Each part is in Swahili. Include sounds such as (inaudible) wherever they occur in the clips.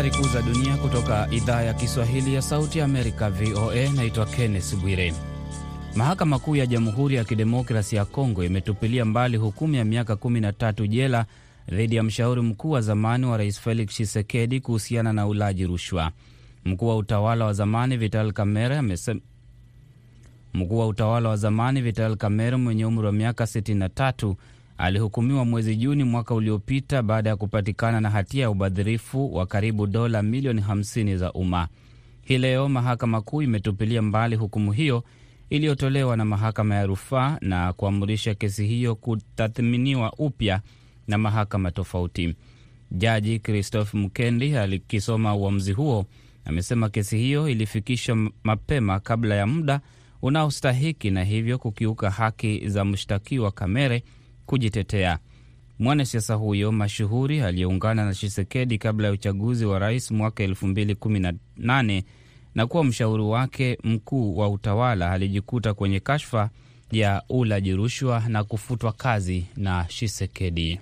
Habari kuu za dunia kutoka idhaa ya Kiswahili ya Sauti ya Amerika, VOA. Naitwa Kenneth Bwire. Mahakama Kuu ya Jamhuri ya Kidemokrasi ya Kongo imetupilia mbali hukumu ya miaka 13 jela dhidi ya mshauri mkuu wa zamani wa rais Felix Tshisekedi kuhusiana na ulaji rushwa. Mkuu wa utawala wa zamani Vital Kamerhe amesema mkuu wa utawala wa zamani Vital Kamerhe mwenye umri wa miaka 63 alihukumiwa mwezi Juni mwaka uliopita baada ya kupatikana na hatia ya ubadhirifu wa karibu dola milioni 50 za umma. Hii leo mahakama kuu imetupilia mbali hukumu hiyo iliyotolewa na mahakama ya rufaa na kuamrisha kesi hiyo kutathminiwa upya na mahakama tofauti. Jaji Christophe Mukendi alikisoma uamuzi huo amesema kesi hiyo ilifikishwa mapema kabla ya muda unaostahiki na hivyo kukiuka haki za mshtakiwa Kamere kujitetea. Mwanasiasa huyo mashuhuri aliyeungana na Chisekedi kabla ya uchaguzi wa rais mwaka 2018 na kuwa mshauri wake mkuu wa utawala alijikuta kwenye kashfa ya ulaji rushwa na kufutwa kazi na Chisekedi.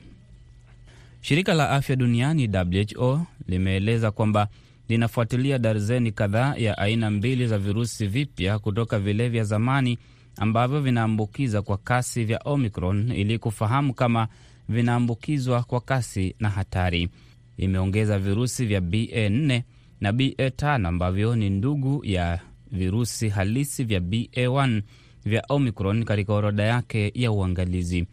Shirika la afya duniani WHO limeeleza kwamba linafuatilia darzeni kadhaa ya aina mbili za virusi vipya kutoka vile vya zamani ambavyo vinaambukiza kwa kasi vya Omicron ili kufahamu kama vinaambukizwa kwa kasi na hatari. Imeongeza virusi vya BA4 na BA5 ambavyo ni ndugu ya virusi halisi vya BA1 vya Omicron katika orodha yake ya uangalizi.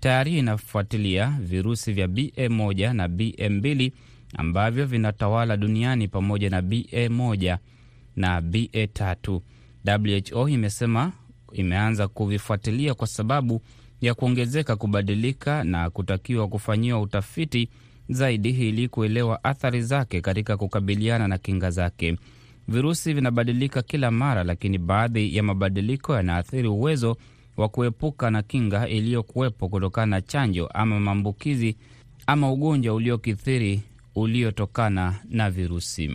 Tayari inafuatilia virusi vya BA1 na BA2 ambavyo vinatawala duniani pamoja na BA1 na BA3. WHO imesema imeanza kuvifuatilia kwa sababu ya kuongezeka kubadilika na kutakiwa kufanyiwa utafiti zaidi ili kuelewa athari zake katika kukabiliana na kinga zake. Virusi vinabadilika kila mara, lakini baadhi ya mabadiliko yanaathiri uwezo wa kuepuka na kinga iliyokuwepo kutokana na chanjo ama maambukizi ama ugonjwa uliokithiri uliotokana na virusi.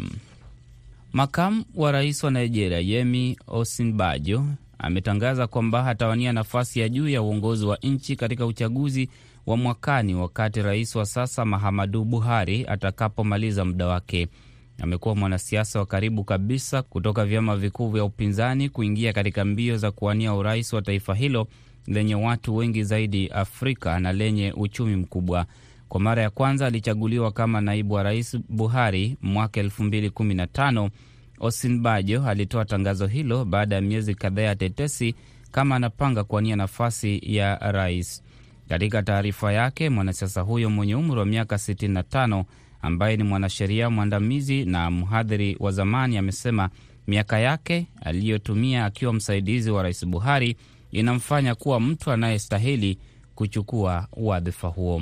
Makamu wa rais wa Nigeria Yemi Osinbajo ametangaza kwamba atawania nafasi ya juu ya uongozi wa nchi katika uchaguzi wa mwakani wakati rais wa sasa Mahamadu Buhari atakapomaliza muda wake. Amekuwa mwanasiasa wa karibu kabisa kutoka vyama vikuu vya upinzani kuingia katika mbio za kuwania urais wa taifa hilo lenye watu wengi zaidi Afrika na lenye uchumi mkubwa. Kwa mara ya kwanza alichaguliwa kama naibu wa rais Buhari mwaka 2015. Osinbajo alitoa tangazo hilo baada ya miezi kadhaa ya tetesi kama anapanga kuwania nafasi ya rais. Katika taarifa yake, mwanasiasa huyo mwenye umri wa miaka 65 ambaye ni mwanasheria mwandamizi na mhadhiri wa zamani amesema miaka yake aliyotumia akiwa msaidizi wa rais Buhari inamfanya kuwa mtu anayestahili kuchukua wadhifa huo.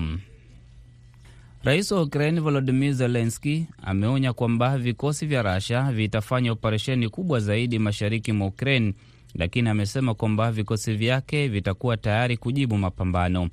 Rais wa Ukraini Volodimir Zelenski ameonya kwamba vikosi vya Rasha vitafanya operesheni kubwa zaidi mashariki mwa Ukraini, lakini amesema kwamba vikosi vyake vitakuwa tayari kujibu mapambano.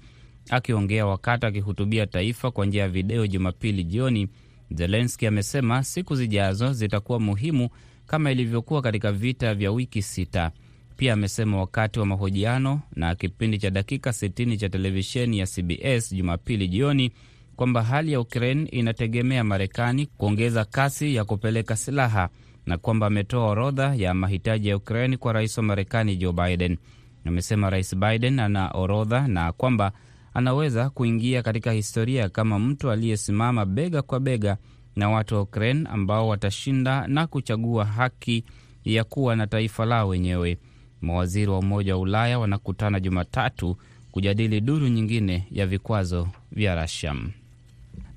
Akiongea wakati akihutubia taifa kwa njia ya video Jumapili jioni, Zelenski amesema siku zijazo zitakuwa muhimu kama ilivyokuwa katika vita vya wiki sita. Pia amesema wakati wa mahojiano na kipindi cha dakika 60 cha televisheni ya CBS Jumapili jioni kwamba hali ya Ukraine inategemea Marekani kuongeza kasi ya kupeleka silaha na kwamba ametoa orodha ya mahitaji ya Ukraine kwa rais wa Marekani Joe Biden. Amesema Rais Biden ana orodha na kwamba anaweza kuingia katika historia kama mtu aliyesimama bega kwa bega na watu wa Ukraine ambao watashinda na kuchagua haki ya kuwa na taifa lao wenyewe. Mawaziri wa Umoja wa Ulaya wanakutana Jumatatu kujadili duru nyingine ya vikwazo vya Russia.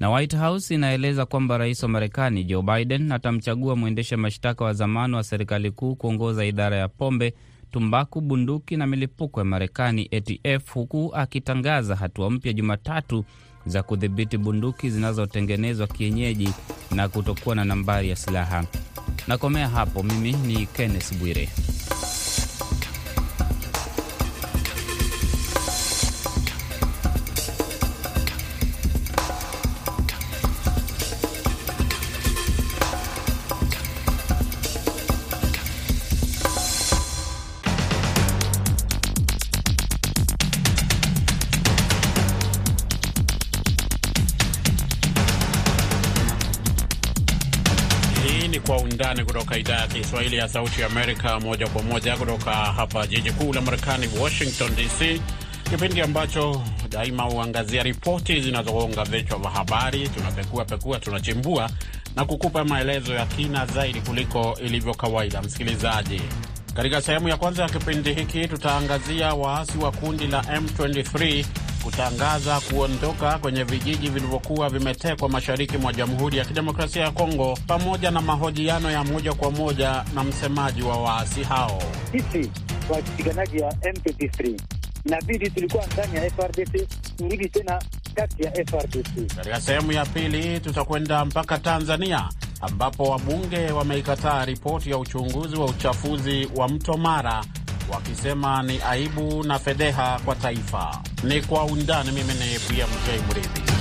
Na White House inaeleza kwamba rais wa Marekani Joe Biden atamchagua mwendesha mashtaka wa zamani wa serikali kuu kuongoza idara ya pombe, tumbaku, bunduki na milipuko ya Marekani, ATF, huku akitangaza hatua mpya Jumatatu za kudhibiti bunduki zinazotengenezwa kienyeji na kutokuwa na nambari ya silaha. Nakomea hapo. Mimi ni Kenneth Bwire. Kiswahili ya Sauti ya Amerika, moja kwa moja kutoka hapa jiji kuu la Marekani, Washington DC, kipindi ambacho daima huangazia ripoti zinazogonga vichwa vya habari. Tunapekua pekua, tunachimbua na kukupa maelezo ya kina zaidi kuliko ilivyo kawaida. Msikilizaji, katika sehemu ya kwanza ya kipindi hiki tutaangazia waasi wa kundi la M23 kutangaza kuondoka kwenye vijiji vilivyokuwa vimetekwa mashariki mwa Jamhuri ya Kidemokrasia ya Kongo, pamoja na mahojiano ya moja kwa moja na msemaji wa waasi hao. Sisi wapiganaji wa M23 inabidi tulikuwa ndani ya FRDC, turudi tena kati ya FRDC. Katika sehemu ya pili tutakwenda mpaka Tanzania ambapo wabunge wameikataa ripoti ya uchunguzi wa uchafuzi wa mto Mara wakisema ni aibu na fedheha kwa taifa. Ni kwa undani. Mimi ni BMJ Mridhi.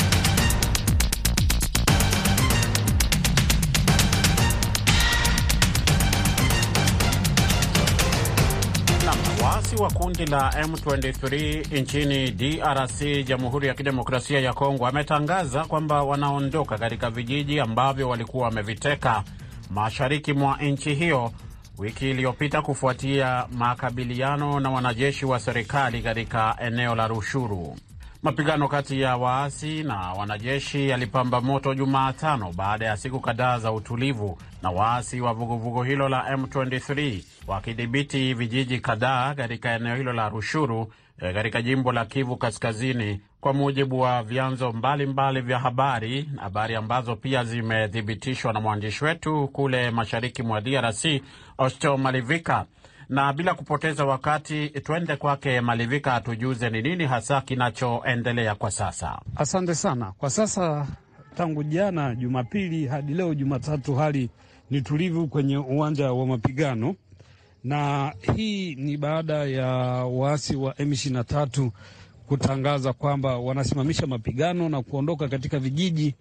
Waasi wa kundi la M23 nchini DRC, Jamhuri ya Kidemokrasia ya Kongo, wametangaza kwamba wanaondoka katika vijiji ambavyo walikuwa wameviteka mashariki mwa nchi hiyo wiki iliyopita kufuatia makabiliano na wanajeshi wa serikali katika eneo la Rushuru. Mapigano kati ya waasi na wanajeshi yalipamba moto Jumatano baada ya siku kadhaa za utulivu, na waasi wa vuguvugu hilo la M23 wakidhibiti vijiji kadhaa katika eneo hilo la Rushuru katika jimbo la Kivu Kaskazini, kwa mujibu wa vyanzo mbalimbali vya habari, habari ambazo pia zimethibitishwa na mwandishi wetu kule mashariki mwa DRC Osto Malivika. Na bila kupoteza wakati, twende kwake Malivika atujuze ni nini hasa kinachoendelea kwa sasa. Asante sana. Kwa sasa tangu jana Jumapili hadi leo Jumatatu, hali ni tulivu kwenye uwanja wa mapigano, na hii ni baada ya waasi wa M23 kutangaza kwamba wanasimamisha mapigano na kuondoka katika vijiji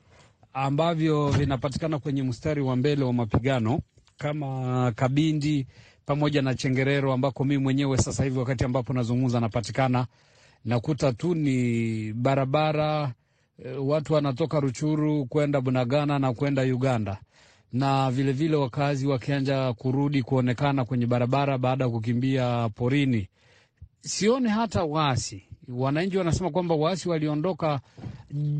ambavyo vinapatikana kwenye mstari wa mbele wa mapigano kama Kabindi pamoja na Chengerero ambako mimi mwenyewe sasa hivi wakati ambapo nazungumza napatikana, nakuta tu ni barabara e, watu wanatoka Ruchuru kwenda Bunagana na kwenda Uganda, na vilevile wakazi wakianja kurudi kuonekana kwenye barabara baada ya kukimbia porini. Sione hata waasi. Wananchi wanasema kwamba waasi waliondoka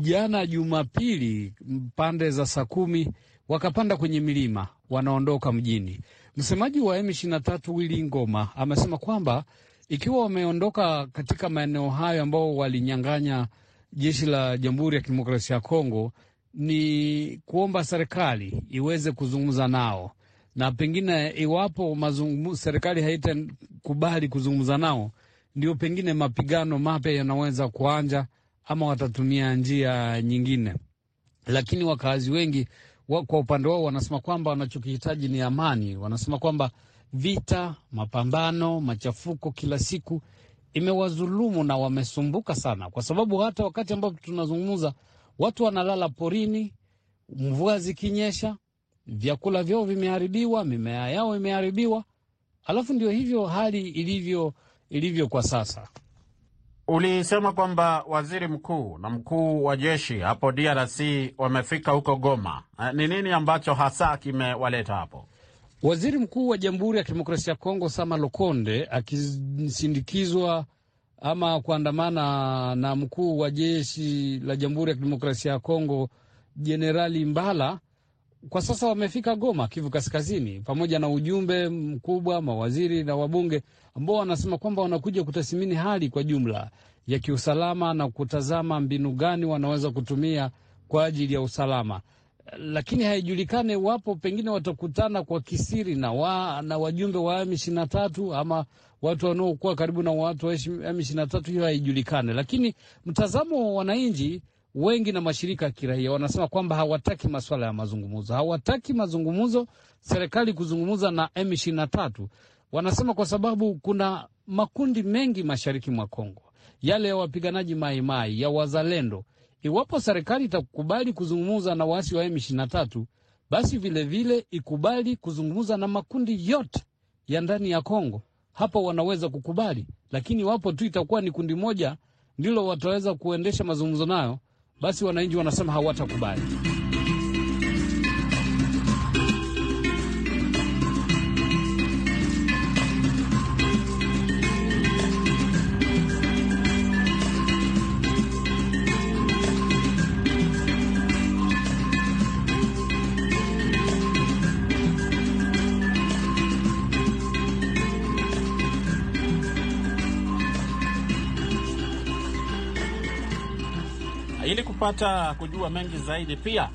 jana Jumapili pande za saa kumi wakapanda kwenye milima, wanaondoka mjini. Msemaji wa M23 Willy Ngoma amesema kwamba ikiwa wameondoka katika maeneo hayo ambao walinyang'anya jeshi la Jamhuri ya Kidemokrasia ya Kongo, ni kuomba serikali iweze kuzungumza nao, na pengine iwapo mazungu, serikali haitakubali kuzungumza nao, ndio pengine mapigano mapya yanaweza kuanja ama watatumia njia nyingine, lakini wakazi wengi kwa upande wao wanasema kwamba wanachokihitaji ni amani. Wanasema kwamba vita, mapambano, machafuko kila siku imewazulumu na wamesumbuka sana, kwa sababu hata wakati ambapo tunazungumza watu wanalala porini, mvua zikinyesha, vyakula vyao vimeharibiwa, mimea yao imeharibiwa, alafu ndio hivyo hali ilivyo ilivyo kwa sasa. Ulisema kwamba waziri mkuu na mkuu wa jeshi hapo DRC wamefika huko Goma. Ni nini ambacho hasa kimewaleta hapo? Waziri mkuu wa Jamhuri ya Kidemokrasia ya Kongo Sama Lokonde akisindikizwa ama kuandamana na mkuu wa jeshi la Jamhuri ya Kidemokrasia ya Kongo Jenerali Mbala kwa sasa wamefika Goma, Kivu Kaskazini, pamoja na ujumbe mkubwa, mawaziri na wabunge ambao wanasema kwamba wanakuja kutathmini hali kwa jumla ya kiusalama na kutazama mbinu gani wanaweza kutumia kwa ajili ya usalama, lakini haijulikane wapo pengine watakutana kwa kisiri na, wa, na wajumbe wa M23 ama watu wanaokuwa karibu na watu wa M23. Hiyo haijulikane, lakini mtazamo wa wananchi wengi na mashirika ya kiraia wanasema kwamba hawataki masuala ya mazungumzo, hawataki mazungumzo, serikali kuzungumza na M23. Wanasema kwa sababu kuna makundi mengi mashariki mwa Kongo, yale ya wapiganaji maimai ya wazalendo. Iwapo serikali itakubali kuzungumza na waasi wa M23, basi vilevile vile ikubali kuzungumza na makundi yote ya ndani ya Kongo, hapo wanaweza kukubali. Lakini iwapo tu itakuwa ni kundi moja ndilo wataweza kuendesha mazungumzo nayo basi wananchi wanasema hawatakubali. Kupata kujua mengi zaidi, pia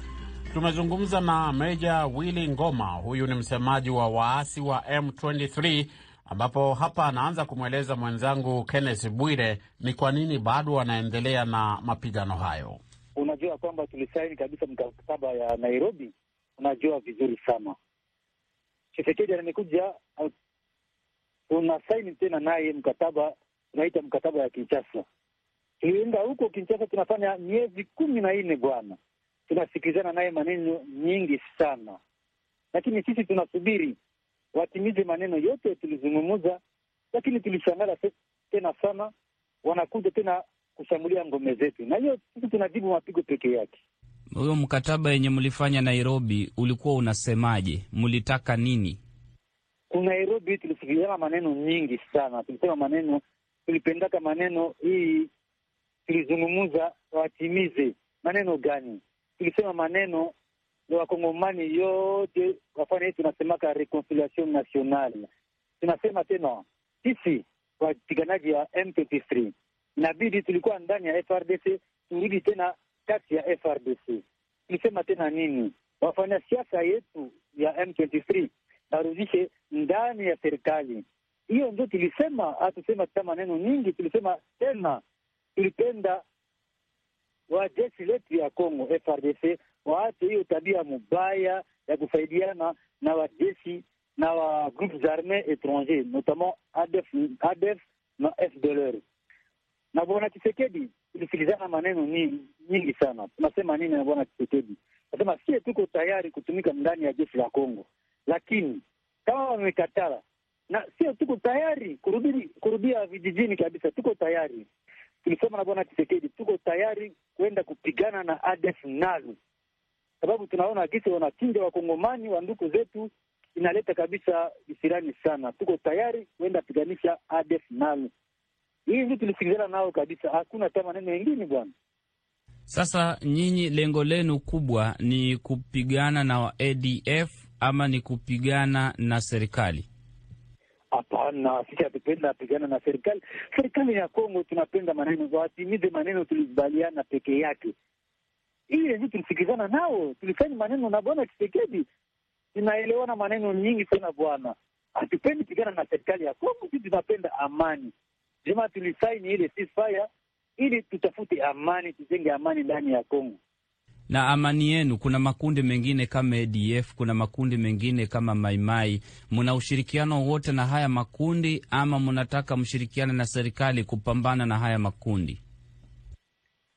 tumezungumza na Meja Willy Ngoma. Huyu ni msemaji wa waasi wa M23, ambapo hapa anaanza kumweleza mwenzangu Kenneth Bwire ni kwa nini bado wanaendelea na mapigano hayo. Unajua kwamba tulisaini kabisa mkataba ya Nairobi, unajua vizuri sana. Chisekedi amekuja, tunasaini tena naye mkataba, tunaita mkataba ya Kinshasa. Tulienda huko Kinshasa, tunafanya miezi kumi na nne bwana, tunasikilizana naye maneno nyingi sana, lakini sisi tunasubiri watimize maneno yote tulizungumza, lakini tulishangala tena sana, wanakuja tena kushambulia ngome zetu, na hiyo sisi tunajibu mapigo peke yake. Huyo mkataba yenye mlifanya Nairobi ulikuwa unasemaje? Mlitaka nini? Ku Nairobi tulisikilizana maneno nyingi sana, tulisema maneno, tulipendaka maneno hii, tulizungumza watimize maneno gani? Tulisema maneno ya wakongomani yote wafanye hii, tunasemaka reconciliation nationale. Tunasema tena sisi wapiganaji ya M23 inabidi tulikuwa ndani ya FRDC turudi tena kati ya FRDC. Tulisema tena nini? Wafanya siasa yetu ya M23 narudishe ndani ya serikali. Hiyo ndio tulisema, hatusema tena maneno nyingi. Tulisema tena tulipenda wa jeshi letu ya Congo FRDC waache hiyo tabia mubaya ya kusaidiana na wajeshi na wa groupes armes etrangers notamment ADF, ADF na FDLR na bwana Kisekedi tulisikilizana maneno nyingi, sana. Tunasema nini na bwana Kisekedi? Nasema sie tuko tayari kutumika ndani ya jeshi la Kongo, lakini kama wamekatala, na sio tuko tayari kurudi kurudia vijijini kabisa, tuko tayari. Tulisema na bwana Kisekedi tuko tayari kwenda kupigana na ADF NALU, sababu tunaona gisi wanachinja wakongomani wa ndugu zetu, inaleta kabisa visirani sana. Tuko tayari kwenda piganisha ADF NALU. Hivi tulisikilizana nao kabisa, hakuna hata maneno mengine bwana. Sasa nyinyi lengo lenu kubwa ni kupigana na ADF ama ni kupigana na serikali? Hapana, sisi hatupenda pigana na serikali. Serikali ya Kongo tunapenda maneno, watimize maneno tulikubaliana peke yake. Hii ndio tulisikilizana nao, tulisaini maneno na bwana Tshisekedi, tunaelewana maneno nyingi sana bwana. Hatupendi pigana na serikali ya Kongo, sisi tunapenda amani Jema tulisaini ile ceasefire ili tutafute amani, tujenge amani ndani ya Kongo. Na amani yenu, kuna makundi mengine kama ADF, kuna makundi mengine kama Maimai, mna ushirikiano wote na haya makundi ama mnataka mshirikiane na serikali kupambana na haya makundi?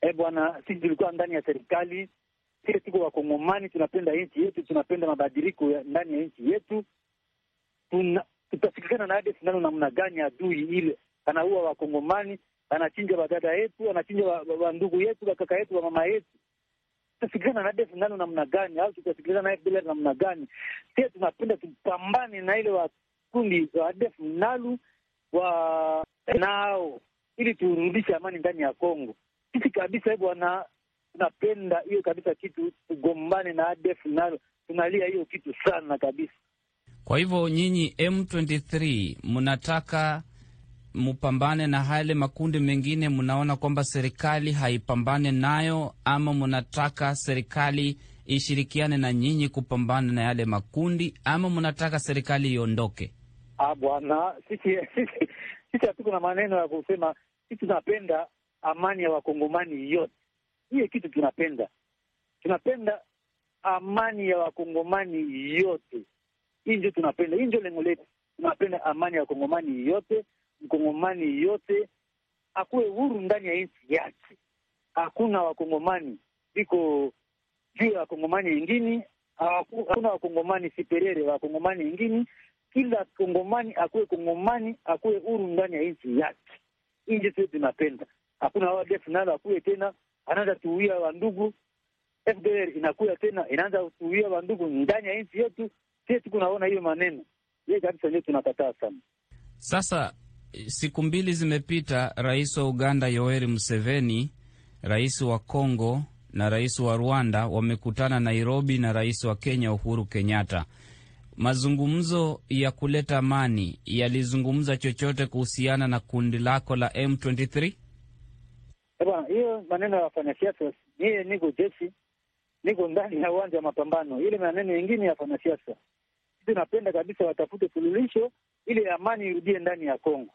Eh bwana, sisi tulikuwa ndani ya serikali, sisi tuko Wakongomani, tunapenda nchi yetu, tunapenda mabadiliko ndani ya nchi yetu. Tuna tutasikikana na ADF nalo namna gani adui ile anaua Wakongomani, anachinja wadada yetu, anachinja wandugu yetu, wakaka yetu, wamama yetu. Tutasikilizana na df nalo namna gani? Au tutasikilizana na FDLR namna gani? Pia tunapenda tupambane na ile wakundi wa ADF nalu wa nao, ili turudishe amani ndani ya Kongo. Sisi kabisa bwana, tunapenda hiyo kabisa kitu, tugombane na ADF nalo, tunalia hiyo kitu sana kabisa. Kwa hivyo nyinyi M23 mnataka mupambane na hale makundi mengine, mnaona kwamba serikali haipambane nayo, ama mnataka serikali ishirikiane na nyinyi kupambana na yale makundi, ama mnataka serikali iondoke? Ah bwana, sisi sisi hatuko na maneno ya kusema. Sisi tunapenda amani ya wakongomani yote, hiyo kitu tunapenda. Tunapenda amani ya wakongomani yote, hii ndio tunapenda, hii ndio lengo letu. Tunapenda amani ya wakongomani yote Mkongomani yote akuwe huru ndani ya nchi yake. Hakuna wakongomani iko juu ya wakongomani wengine, hakuna wakongomani siperere wa wakongomani wengine. Kila kongomani akuwe kongomani, akuwe huru ndani ya nchi yake. Ndio sisi tunapenda. Hakuna ADF nalo akuwe tena anaanza tuuia wandugu, FDLR inakuya tena inaanza kutuia wandugu ndani ya nchi yetu. Sie tukunaona hiyo maneno ye kabisa, ndio tunakataa sana. Sasa siku mbili zimepita, rais wa Uganda Yoweri Museveni, rais wa Kongo na rais wa Rwanda wamekutana Nairobi na rais wa Kenya Uhuru Kenyatta. Mazungumzo ya kuleta amani yalizungumza chochote kuhusiana na kundi lako la M23? Bwana, hiyo maneno ya wafanyasiasa mie niko jeshi, niko ndani ya uwanja wa mapambano. Ile maneno yengine ya wafanyasiasa, sisi napenda kabisa watafute suluhisho ili amani irudie ndani ya Kongo.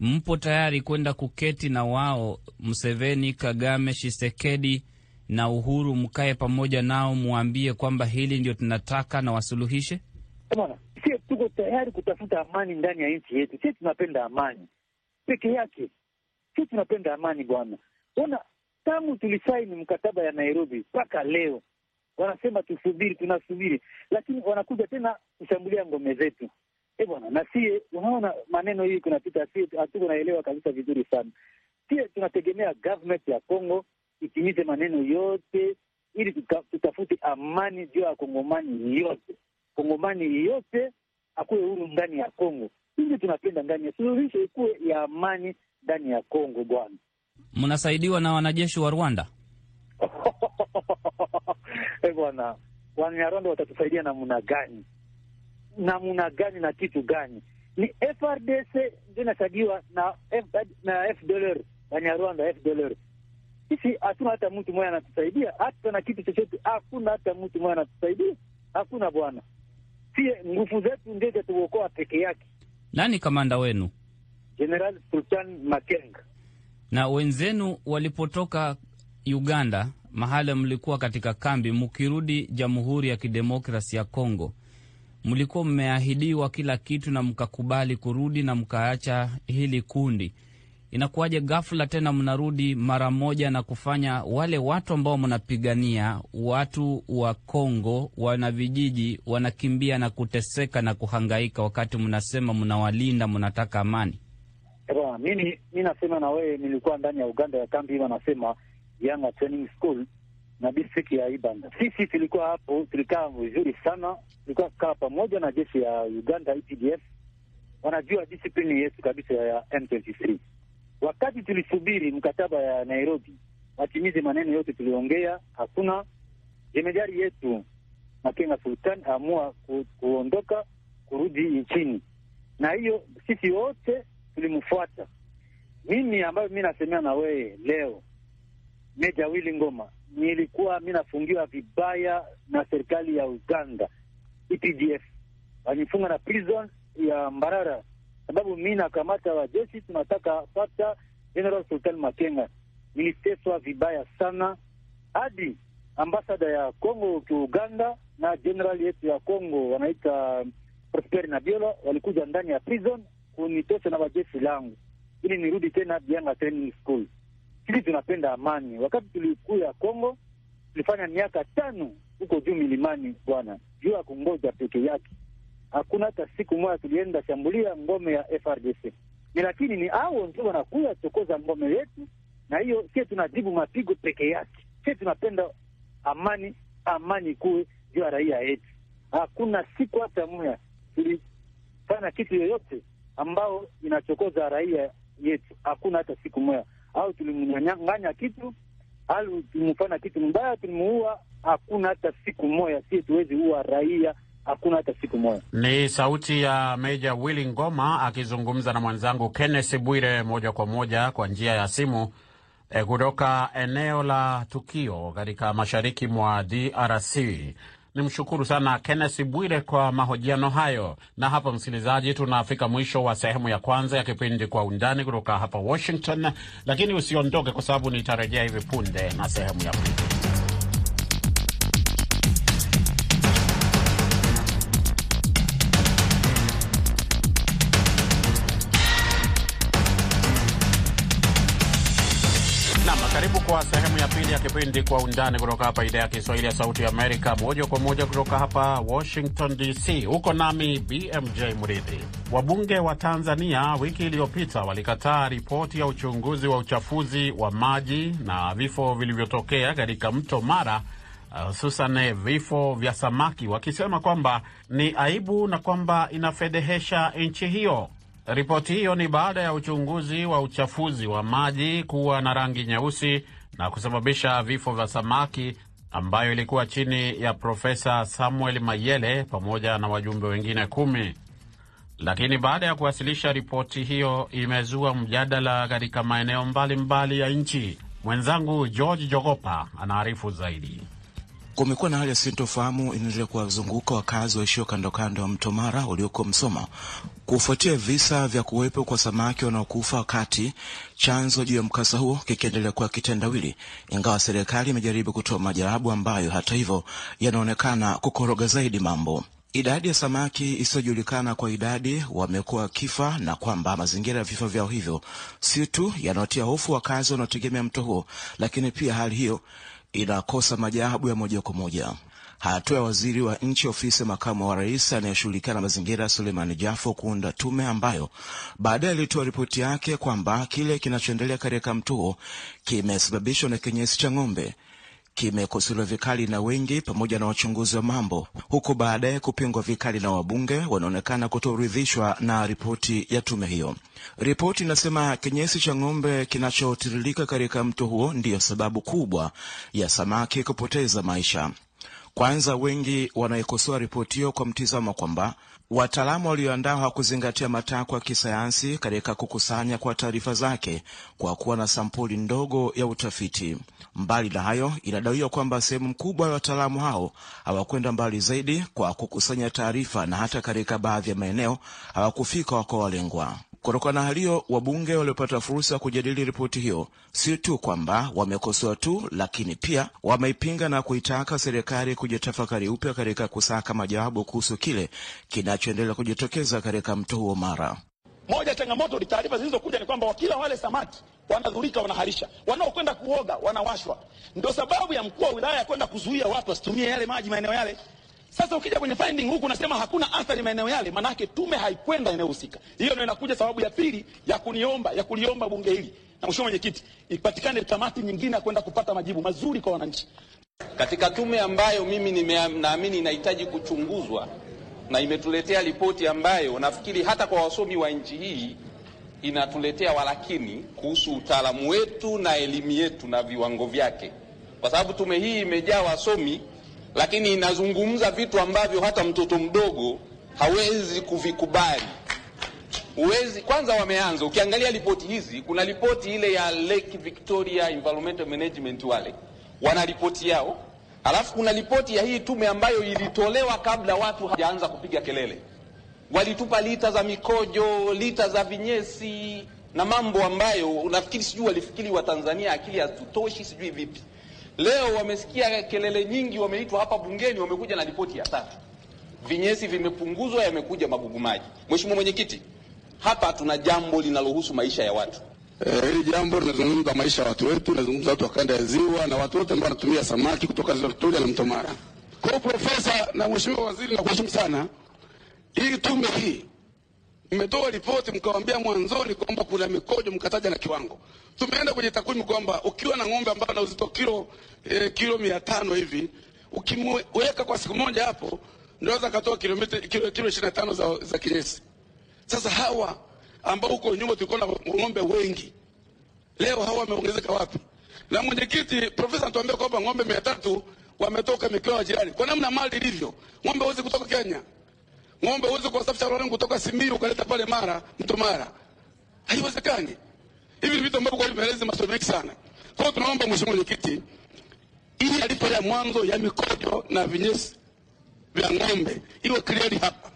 Mpo tayari kwenda kuketi na wao, Museveni, Kagame, Shisekedi na Uhuru, mkae pamoja nao, mwambie kwamba hili ndio tunataka na wasuluhishe? Bwana, sie tuko tayari kutafuta amani ndani ya nchi yetu. Sio tunapenda amani peke yake, sio tunapenda amani bwana. Ona, tangu tulisaini mkataba ya Nairobi mpaka leo wanasema tusubiri, tunasubiri, lakini wanakuja tena kushambulia ngome zetu. E bwana, na sie unaona maneno hii kunapita, sie hatuko naelewa kabisa vizuri sana. Sie tunategemea government ya Congo itimize maneno yote ili tuta, tutafute amani juu ya kongomani yote, kongomani yote akuwe huru ndani ya Kongo. Hivi tunapenda ndani ya suluhisho ikuwe ya amani ndani ya Kongo bwana. Mnasaidiwa na wanajeshi wa Rwanda? (laughs) E bwana, Wanyarwanda watatusaidia namna gani? Namna gani na kitu gani? Ni FRDC ndio inasaidiwa na F, na FDLR, Banyarwanda FDLR. Sisi hatuna hata mtu mmoja anatusaidia, hata na kitu chochote hakuna, hata mtu mmoja anatusaidia, hakuna bwana. Sie nguvu zetu ndio zitatuokoa peke yake. Nani kamanda wenu? General Sultan Makenga. Na wenzenu walipotoka Uganda, mahali mlikuwa katika kambi, mkirudi Jamhuri ya Kidemokrasi ya Kongo, mlikuwa mmeahidiwa kila kitu na mkakubali kurudi na mkaacha hili kundi. Inakuwaje ghafla tena mnarudi mara moja na kufanya wale watu ambao mnapigania, watu wa Kongo, wana vijiji wanakimbia na kuteseka na kuhangaika, wakati mnasema mnawalinda, mnataka amani? Mimi mi nasema na wewe, nilikuwa ndani ya Uganda ya kambi wanasema Yanga Training School na district ya Ibanda. Sisi tulikuwa hapo, tulikaa vizuri sana, tulikuwa kaa pamoja na jeshi ya Uganda UPDF, wanajua discipline yetu kabisa ya M23. Wakati tulisubiri mkataba ya Nairobi watimize maneno yote tuliongea, hakuna. Jemedari yetu Makenga Sultan amua ku, kuondoka kurudi nchini, na hiyo sisi wote tulimfuata. Mimi ambayo mi nasemea na wewe leo, Meja Willy Ngoma, nilikuwa mi nafungiwa vibaya na serikali ya Uganda EPDF, wanifunga na prison ya Mbarara sababu mi nakamata wajeshi, tunataka pata General Sultan Makenga. Niliteswa vibaya sana hadi ambasada ya Congo ki Uganda na general yetu ya Congo wanaita Prosper Nabiola walikuja ndani ya prison kunitosha na wajeshi langu ili nirudi tena Bianga Training School. Sisi tunapenda amani. Wakati tulikuya Kongo tulifanya miaka tano huko juu milimani, bwana, juu ya kungoja peke yake hakuna hata siku moja tulienda shambulia ngome ya FRDC. Ni lakini ni hao ndio wanakuya chokoza ngome yetu, na hiyo sie tunajibu mapigo peke yake. Sie tunapenda amani, amani kuwe juu ya raia yetu. Hakuna siku hata moja tulifanya kitu yoyote ambao inachokoza raia yetu, hakuna hata siku moja, au tulimnyang'anya kitu au tulimfanya kitu mbaya, tulimuua. Hakuna hata siku moja sie tuwezi uwa raia hakuna hata siku moja. Ni sauti ya Meja Willy Ngoma akizungumza na mwenzangu Kenneth Bwire moja kwa moja kwa njia ya simu e, kutoka eneo la tukio katika mashariki mwa DRC. Nimshukuru sana Kenneth Bwire kwa mahojiano hayo, na hapa, msikilizaji, tunafika mwisho wa sehemu ya kwanza ya kipindi Kwa Undani kutoka hapa Washington, lakini usiondoke, kwa sababu nitarejea hivi punde na sehemu ya pili. Ya kipindi Kwa Undani kutoka hapa idhaa ya Kiswahili ya Sauti ya Amerika, moja kwa moja kutoka hapa Washington DC. Huko nami BMJ Mridhi. Wabunge wa Tanzania wiki iliyopita walikataa ripoti ya uchunguzi wa uchafuzi wa maji na vifo vilivyotokea katika mto Mara, hususan uh, vifo vya samaki, wakisema kwamba ni aibu na kwamba inafedhehesha nchi hiyo. Ripoti hiyo ni baada ya uchunguzi wa uchafuzi wa maji kuwa na rangi nyeusi na kusababisha vifo vya samaki, ambayo ilikuwa chini ya Profesa Samuel Mayele pamoja na wajumbe wengine kumi. Lakini baada ya kuwasilisha ripoti hiyo, imezua mjadala katika maeneo mbalimbali ya nchi. Mwenzangu George Jogopa anaarifu zaidi. Kumekuwa na hali ya sintofahamu inaendelea kuwazunguka wakazi waishio kando kando ya mto Mara ulioko Msoma kufuatia visa vya kuwepo kwa samaki wanaokufa wakati chanzo juu ya mkasa huo kikiendelea kuwa kitendawili, ingawa serikali imejaribu kutoa majawabu ambayo hata hivyo yanaonekana kukoroga zaidi mambo. Idadi ya samaki isiyojulikana kwa idadi wamekuwa wakifa na kwamba mazingira ya vifo vyao hivyo si tu yanaotia hofu wakazi wanaotegemea mto huo, lakini pia hali hiyo inakosa majawabu ya moja kwa moja. Hatua ya waziri wa nchi ofisi ya makamu wa rais anayeshughulikia na mazingira Suleiman Jafo kuunda tume ambayo baadaye alitoa ripoti yake kwamba kile kinachoendelea katika mto huo kimesababishwa na kinyesi cha ng'ombe kimekosolewa vikali na wengi pamoja na wachunguzi wa mambo, huku baadaye kupingwa vikali na wabunge wanaonekana kutoridhishwa na ripoti ya tume hiyo. Ripoti inasema kinyesi cha ng'ombe kinachotiririka katika mto huo ndiyo sababu kubwa ya samaki kupoteza maisha. Kwanza, wengi wanaikosoa ripoti hiyo kwa mtizamo kwamba wataalamu walioandaa hawakuzingatia matakwa ya kisayansi katika kukusanya kwa taarifa zake kwa kuwa na sampuli ndogo ya utafiti. Mbali na hayo, inadaiwa kwamba sehemu kubwa ya wataalamu hao hawakwenda mbali zaidi kwa kukusanya taarifa, na hata katika baadhi ya maeneo hawakufika wako walengwa. Kutokana na hali hiyo, wabunge waliopata fursa ya kujadili ripoti hiyo si tu kwamba wamekosoa tu, lakini pia wameipinga na kuitaka serikali kujitafakari upya katika kusaka majawabu kuhusu kile kinachoendelea kujitokeza katika mto huo Mara. Moja ya changamoto ni taarifa zilizokuja ni kwamba wakila wale samaki wanadhurika, wanaharisha, wanaokwenda kuoga wanawashwa. Ndio sababu ya mkuu wa wilaya kwenda kuzuia watu wasitumie yale maji maeneo yale. Sasa ukija kwenye finding huku unasema hakuna athari maeneo yale, manake tume haikwenda eneo husika. Hiyo ndio inakuja sababu ya pili ya kuniomba ya kuliomba bunge hili. Na mheshimiwa mwenyekiti, ipatikane kamati nyingine ya kwenda kupata majibu mazuri kwa wananchi. Katika tume ambayo mimi naamini inahitaji kuchunguzwa na imetuletea ripoti ambayo nafikiri hata kwa wasomi wa nchi hii inatuletea walakini kuhusu utaalamu wetu na elimu yetu na viwango vyake, kwa sababu tume hii imejaa wasomi lakini inazungumza vitu ambavyo hata mtoto mdogo hawezi kuvikubali. Uwezi, kwanza wameanza, ukiangalia ripoti hizi, kuna ripoti ile ya Lake Victoria Environmental Management, wale wana ripoti yao, alafu kuna ripoti ya hii tume ambayo ilitolewa kabla watu hajaanza kupiga kelele. Walitupa lita za mikojo, lita za vinyesi na mambo ambayo unafikiri, sijui walifikiri Watanzania akili hatutoshi, sijui vipi Leo wamesikia kelele nyingi, wameitwa hapa bungeni, wamekuja na ripoti ya tatu. Vinyesi vimepunguzwa, yamekuja magugu maji. Mheshimiwa Mwenyekiti, hapa tuna jambo linalohusu maisha ya watu. Hili e, jambo linazungumza maisha ya watu wetu, linazungumza watu wa kanda ya Ziwa na watu wote ambao wanatumia samaki kutoka Ziwa Victoria na Mto Mara. Kwa Profesa na Mheshimiwa Waziri, nakuheshimu sana. Hii tume hii mmetoa ripoti mkawambia mwanzoni kwamba kuna mikojo mkataja na kiwango. Tumeenda kwenye takwimu kwamba ukiwa na ng'ombe ambayo ana uzito kilo eh, kilo mia tano hivi ukimweka kwa siku moja hapo kilomita kilo kilo ishirini na tano za, za kinyesi. Sasa hawa ambao huko nyuma tulikuwa na ng'ombe wengi, leo hawa wameongezeka wapi? Na mwenyekiti Profesa anatuambia kwamba ng'ombe mia tatu wametoka mikoa ya jirani. Kwa namna mali ilivyo, ng'ombe hawezi kutoka Kenya ng'ombe huwezi kuwasafisha roho kutoka Simiyu ukaleta pale Mara, Mto Mara, haiwezekani. Hivi vitu ambavyo kwa vimelezi maswali mengi sana. Kwa hiyo tunaomba mheshimiwa mwenyekiti, ili alipo ya mwanzo ya mikojo na vinyesi vya ng'ombe iwe clear hapa,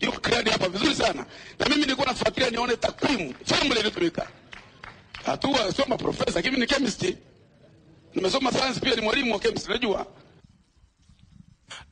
iwe clear hapa vizuri sana. Na mimi nilikuwa nafuatilia nione takwimu formula iliyotumika. Hatua sio maprofesa, lakini ni chemist, nimesoma science, pia ni mwalimu wa chemistry, najua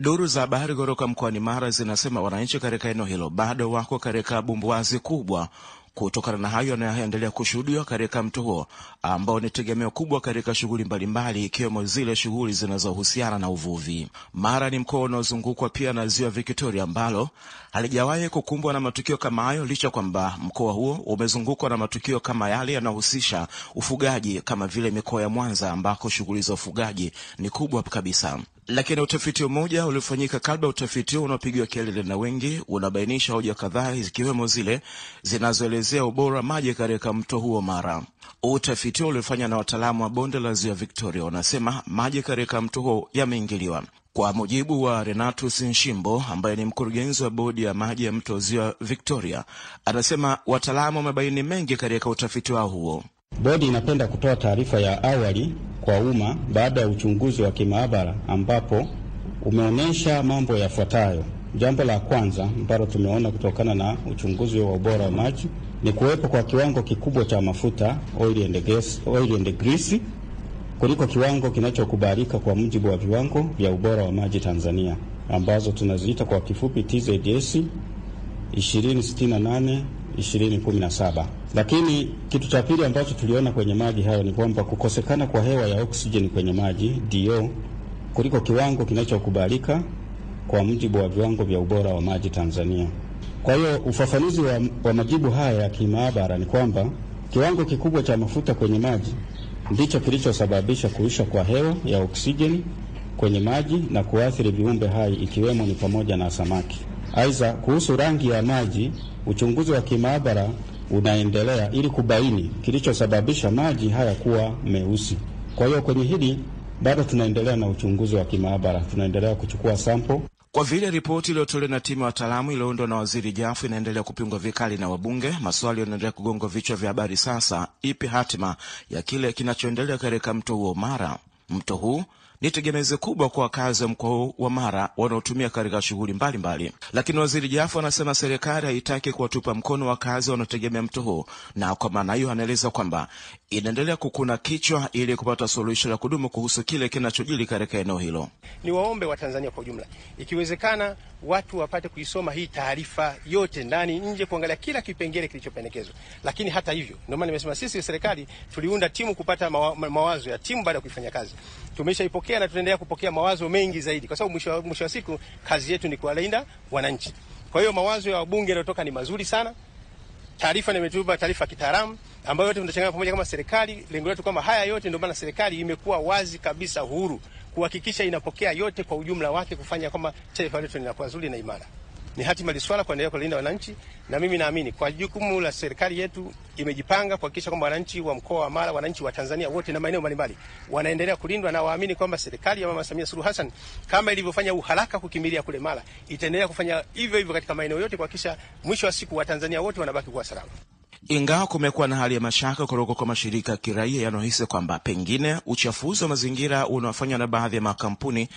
Duru za habari kutoka mkoani Mara zinasema wananchi katika eneo hilo bado wako katika bumbuazi kubwa kutokana na hayo yanayoendelea kushuhudiwa katika mto huo ambao ni tegemeo kubwa katika shughuli mbalimbali ikiwemo zile shughuli zinazohusiana na uvuvi. Mara ni mkoa unaozungukwa pia na ziwa Victoria ambalo halijawahi kukumbwa na matukio kama hayo, licha kwamba mkoa huo umezungukwa na matukio kama yale yanayohusisha ufugaji kama vile mikoa ya Mwanza ambako shughuli za ufugaji ni kubwa kabisa. Lakini utafiti mmoja uliofanyika kabla ya utafiti huo unaopigiwa kelele na wengi unabainisha hoja kadhaa zikiwemo zile zinazoelezea ubora maji katika mto huo Mara. Utafiti huo uliofanywa na wataalamu wa bonde la ziwa Victoria unasema maji katika mto huo yameingiliwa. Kwa mujibu wa Renatus Nshimbo ambaye ni mkurugenzi wa bodi ya maji ya mto ziwa Victoria, anasema wataalamu wamebaini mengi katika utafiti wao huo. Bodi inapenda kutoa taarifa ya awali kwa umma baada ya uchunguzi wa kimaabara ambapo umeonyesha mambo yafuatayo. Jambo la kwanza ambalo tumeona kutokana na uchunguzi wa ubora wa maji ni kuwepo kwa kiwango kikubwa cha mafuta oil and gas, oil and grease kuliko kiwango kinachokubalika kwa mujibu wa viwango vya ubora wa maji Tanzania ambazo tunaziita kwa kifupi TZS 2068 2017. Lakini kitu cha pili ambacho tuliona kwenye maji hayo ni kwamba kukosekana kwa hewa ya oksijeni kwenye maji DO kuliko kiwango kinachokubalika kwa mujibu wa viwango vya ubora wa maji Tanzania. Kwa hiyo ufafanuzi wa, wa majibu haya ya kimaabara ni kwamba kiwango kikubwa cha mafuta kwenye maji ndicho kilichosababisha kuisha kwa hewa ya oksijeni kwenye maji na kuathiri viumbe hai ikiwemo ni pamoja na samaki. Aidha, kuhusu rangi ya maji, uchunguzi wa kimaabara unaendelea ili kubaini kilichosababisha maji haya kuwa meusi. Kwa hiyo kwenye hili bado tunaendelea na uchunguzi wa kimaabara, tunaendelea kuchukua sampo. Kwa vile ripoti iliyotolewa na timu ya wataalamu iliyoundwa na waziri Jafu inaendelea kupingwa vikali na wabunge, maswali yanaendelea kugonga vichwa vya habari. Sasa ipi hatima ya kile kinachoendelea katika mto huo Mara? Mto huu ni tegemezi kubwa kwa wakazi wa mkoa huu wa Mara wanaotumia katika shughuli mbalimbali, lakini waziri Jafu anasema serikali haitaki kuwatupa mkono wakazi wanaotegemea mto huu, na kwa maana hiyo anaeleza kwamba inaendelea kukuna kichwa ili kupata suluhisho la kudumu kuhusu kile kinachojili katika eneo hilo. Ni waombe Watanzania kwa ujumla, ikiwezekana watu wapate kuisoma hii taarifa yote ndani nje, kuangalia kila kipengele kilichopendekezwa. Lakini hata hivyo, ndio maana nimesema sisi serikali tuliunda timu kupata mawa, mawazo ya timu baada ya kuifanya kazi. Tumeshaipokea na tunaendelea kupokea mawazo mengi zaidi, kwa sababu mwisho, wa siku kazi yetu ni kuwalinda wananchi. Kwa hiyo mawazo ya wabunge yanayotoka ni mazuri sana. Taarifa nimetupa taarifa kitaalamu ambayo yote tunachanganya pamoja kama serikali. Lengo letu kama haya yote, ndio maana serikali imekuwa wazi kabisa, huru kuhakikisha inapokea yote kwa ujumla wake, kufanya kwamba taifa letu linakuwa zuri na imara. Ni hatima liswala kuendelea kulinda wananchi, na mimi naamini kwa jukumu la serikali yetu imejipanga kuhakikisha kwamba wananchi wa mkoa wa Mara, wananchi wa Tanzania wote na maeneo mbalimbali wanaendelea kulindwa, na waamini kwamba serikali ya Mama Samia Suluhu Hassan kama ilivyofanya uharaka kukimbilia kule Mara, itaendelea kufanya hivyo hivyo katika maeneo yote kuhakikisha mwisho wa siku Watanzania wote wanabaki kuwa salama. Ingawa kumekuwa na hali ya mashaka kutoka kwa mashirika ya kiraia yanayohisi kwamba pengine uchafuzi wa mazingira unaofanywa na baadhi ya makampuni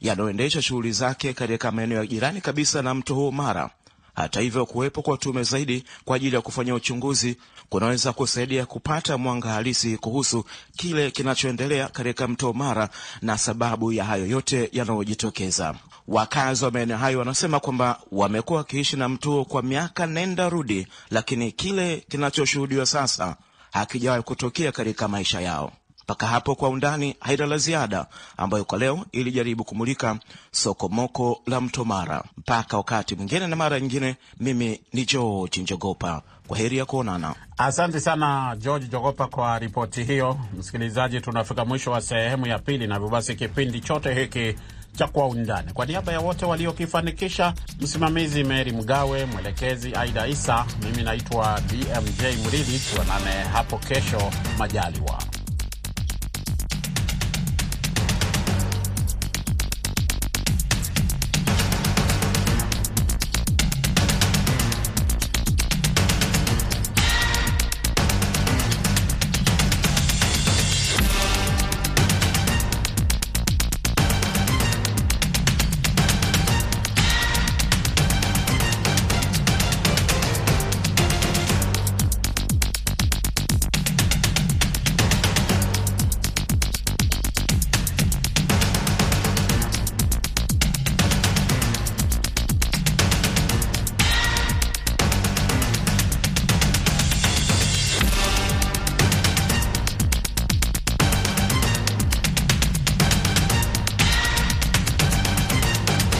yanayoendesha shughuli zake katika maeneo ya jirani kabisa na mto huu Mara. Hata hivyo, kuwepo kwa tume zaidi kwa ajili ya kufanya uchunguzi kunaweza kusaidia kupata mwanga halisi kuhusu kile kinachoendelea katika mto Mara na sababu ya hayo yote yanayojitokeza. Wakazi wa maeneo hayo wanasema kwamba wamekuwa wakiishi na mto kwa miaka nenda rudi, lakini kile kinachoshuhudiwa sasa hakijawahi kutokea katika maisha yao. Mpaka hapo kwa undani haina la ziada, ambayo kwa leo ilijaribu kumulika sokomoko la mto Mara. Mpaka wakati mwingine na mara nyingine, mimi ni George Njogopa. Kwa heri ya kuonana. Asante sana George Jogopa kwa ripoti hiyo. Msikilizaji, tunafika mwisho wa sehemu ya pili, na hivyo basi kipindi chote hiki cha Kwa Undani, kwa niaba ya wote waliokifanikisha, msimamizi Meri Mgawe, mwelekezi Aida Isa, mimi naitwa BMJ Mridhi. Tuonane hapo kesho majaliwa.